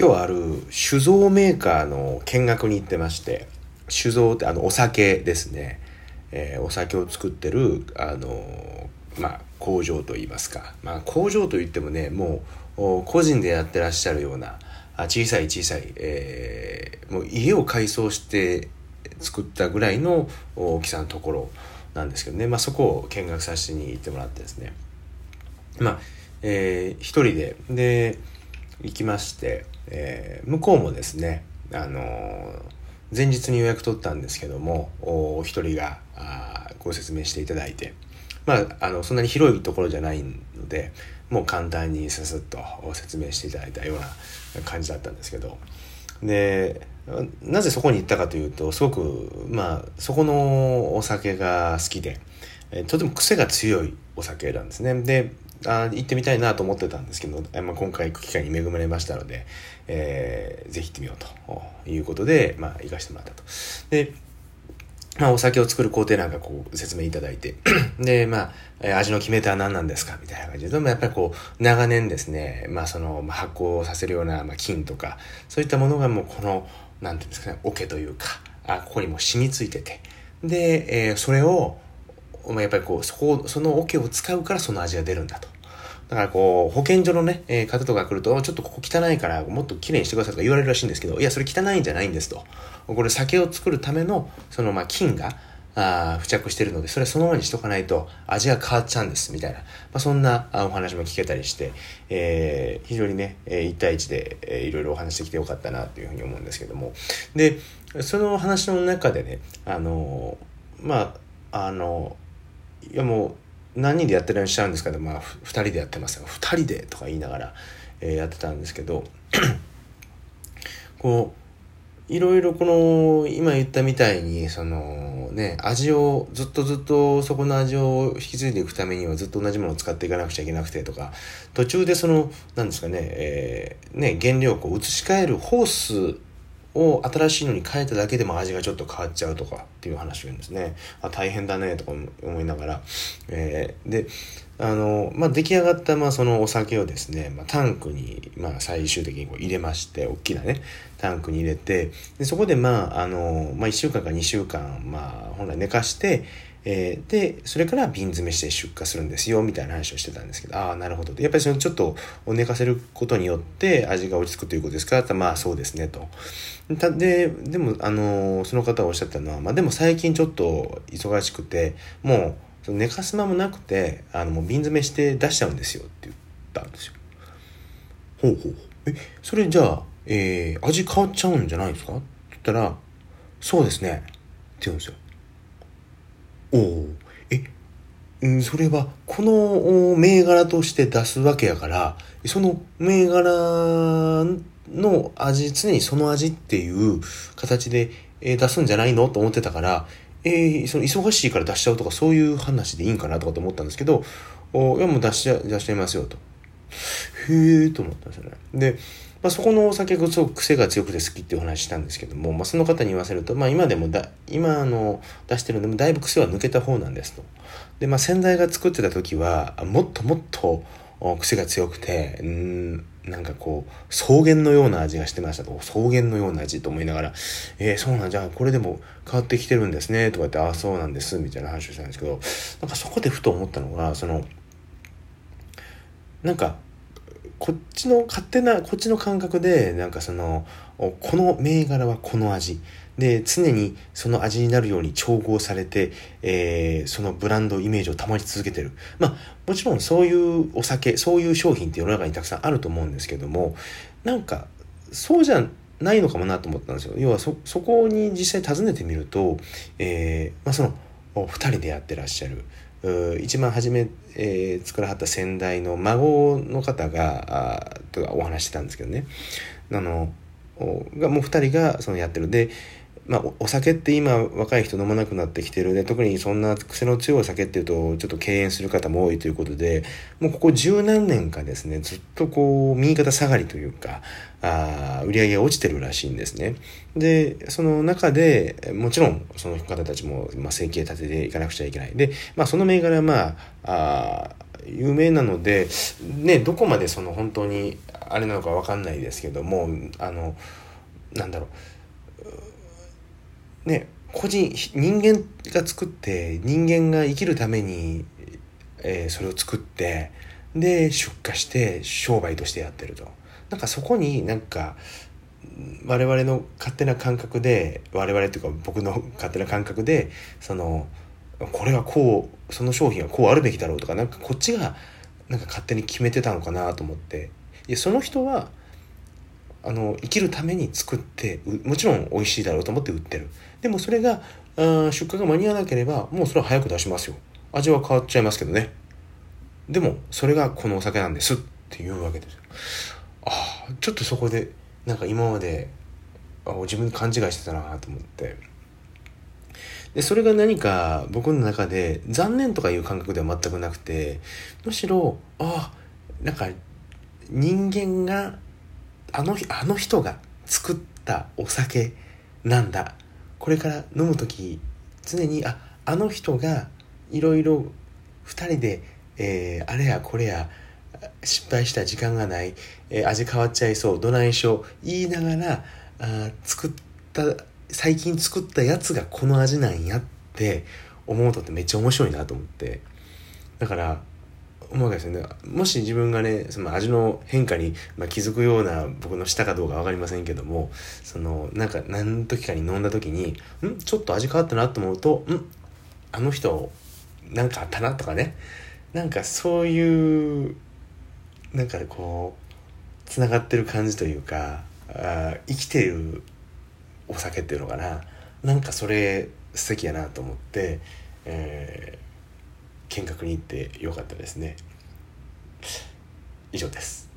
今日はある酒造メーカーの見学に行ってまして酒造ってあのお酒ですね、えー、お酒を作ってるあのまあ工場といいますか、まあ、工場といってもねもう個人でやってらっしゃるような小さい小さい、えー、もう家を改装して作ったぐらいの大きさのところなんですけどね、まあ、そこを見学させてに行ってもらってですね。まあえー、一人でで行きまして。えー、向こうもですね、あのー、前日に予約取ったんですけどもお一人があご説明していただいて、まあ、あのそんなに広いところじゃないのでもう簡単にさすっと説明していただいたような感じだったんですけどでなぜそこに行ったかというとすごくまあそこのお酒が好きでとても癖が強いお酒なんですね。であ行ってみたいなと思ってたんですけど、まあ、今回行く機会に恵まれましたので、えー、ぜひ行ってみようということで、まあ、行かせてもらったと。で、まあ、お酒を作る工程なんかこう説明いただいて で、まあ、味の決め手は何なんですか？みたいな感じで、でもやっぱりこう、長年ですね、まあ、その、発酵させるような、まあ、菌とか、そういったものがもうこの、なんていうんですかね、桶というか、あここにも染みついてて、で、えー、それを、まあ、やっぱりこう、そこ、その桶を使うからその味が出るんだと。だからこう、保健所のね、えー、方とか来ると、ちょっとここ汚いからもっと綺麗にしてくださいとか言われるらしいんですけど、いや、それ汚いんじゃないんですと。これ酒を作るための、そのまあ菌が、あ付着してるので、それはそのままにしとかないと味が変わっちゃうんです、みたいな。まあ、そんなお話も聞けたりして、えー、非常にね、え1対1で、えー、いろいろお話してきてよかったなというふうに思うんですけども。で、その話の中でね、あの、まあ、あの、いやもう、何人でやってらっしゃるんですかね。まあ2人でやってますが2人でとか言いながら、えー、やってたんですけど。こういろいろこの今言ったみたいにそのね味をずっとずっとそこの味を引き継いでいくためにはずっと同じものを使っていかなくちゃいけなくてとか途中でその何ですかね,、えー、ね原料を移し替えるホースを新しいのに変えただけでも味がちょっと変わっちゃうとかっていう話を言うんですね。あ大変だねとか思いながら。えー、で、あの、まあ、出来上がった、まあ、そのお酒をですね、まあ、タンクに、まあ、最終的にこう入れまして、大きなね、タンクに入れて、でそこで、まあ、あの、まあ、1週間か2週間、まあ、本来寝かして、えー、で、それから瓶詰めして出荷するんですよ、みたいな話をしてたんですけど、ああ、なるほど。やっぱりそのちょっと寝かせることによって味が落ち着くということですか？ってまあそうですね、と。たで、でも、あのー、その方がおっしゃったのは、まあでも最近ちょっと忙しくて、もう、その寝かす間もなくて、あの、もう瓶詰めして出しちゃうんですよって言ったんですよ。ほうほう。え、それじゃあ、えー、味変わっちゃうんじゃないですか？って言ったら、そうですね。って言うんですよ。おおえ、それはこの銘柄として出すわけやからその銘柄の味常にその味っていう形で出すんじゃないのと思ってたからえー、その忙しいから出しちゃうとかそういう話でいいんかなとかと思ったんですけどおいやもう出しちゃ出しちゃいますよと。へえと思ったんですよねでまあ、そこのお酒がすごく癖が強くて好きっていう話したんですけども、まあ、その方に言わせると、まあ、今でもだ、今の出してるのでもだいぶ癖は抜けた方なんですと。で、まあ、先代が作ってた時は、もっともっと癖が強くて、うん、なんかこう、草原のような味がしてましたと。草原のような味と思いながら、えー、そうなんじゃ、これでも変わってきてるんですね、とか言って、ああ、そうなんです、みたいな話をしたんですけど、なんかそこでふと思ったのが、その、なんか、こっちの勝手な、こっちの感覚で、なんかその、この銘柄はこの味。で、常にその味になるように調合されて、えー、そのブランドイメージを保ち続けてる。まあ、もちろんそういうお酒、そういう商品って世の中にたくさんあると思うんですけども、なんか、そうじゃないのかもなと思ったんですよ。要はそ、こに実際訪ねてみると、えー、まあその、二人でやってらっしゃる。一番初め、えー、作らはった先代の孫の方があとお話してたんですけどねあのがもう2人がそのやってるでまあ、お酒って今若い人飲まなくなってきてるで特にそんな癖の強いお酒っていうとちょっと敬遠する方も多いということで。もうここ十何年かですねずっとこう右肩下がりというかあ売り上げが落ちてるらしいんですね。でその中でもちろんその方たちも、まあ、生計立てていかなくちゃいけない。で、まあ、その銘柄はまああ有名なので、ね、どこまでその本当にあれなのか分かんないですけどもあのなんだろう。ね個人人間が作って人間が生きるために、えー、それを作ってで出荷して商売としてやってると。なんかそこになんか我々の勝手な感覚で我々っていうか僕の勝手な感覚でそのこれはこうその商品はこうあるべきだろうとかなんかこっちがなんか勝手に決めてたのかなと思って。いやその人はあの生きるために作ってもちろん美味しいだろうと思って売ってる。でもそれがあ出荷が間に合わなければもうそれは早く出しますよ。味は変わっちゃいますけどね。でもそれがこのお酒なんです。っていうわけですよ。ああちょっとそこでなんか今まであ自分勘違いしてたなと思って。でそれが何か僕の中で残念とかいう感覚では全くなくてむしろああなんか人間があのあの人が作ったお酒なんだ。これから飲む時常にああの人がいろいろ2人で、えー、あれやこれや失敗した時間がない、えー、味変わっちゃいそうどないしょ言いながらあ作った最近作ったやつがこの味なんやって思うとってめっちゃ面白いなと思って。だから思うわけですよね。もし自分がねその味の変化に、まあ、気づくような僕のしたかどうか分かりませんけどもそのなんか何時かに飲んだ時にんちょっと味変わったなと思うとんあの人なんかあったなとかね。なんかそういうなんかこうつながってる感じというかあ生きてるお酒っていうのかな。なんかそれ素敵やなと思って、えー、見学に行ってよかったですね。以上です。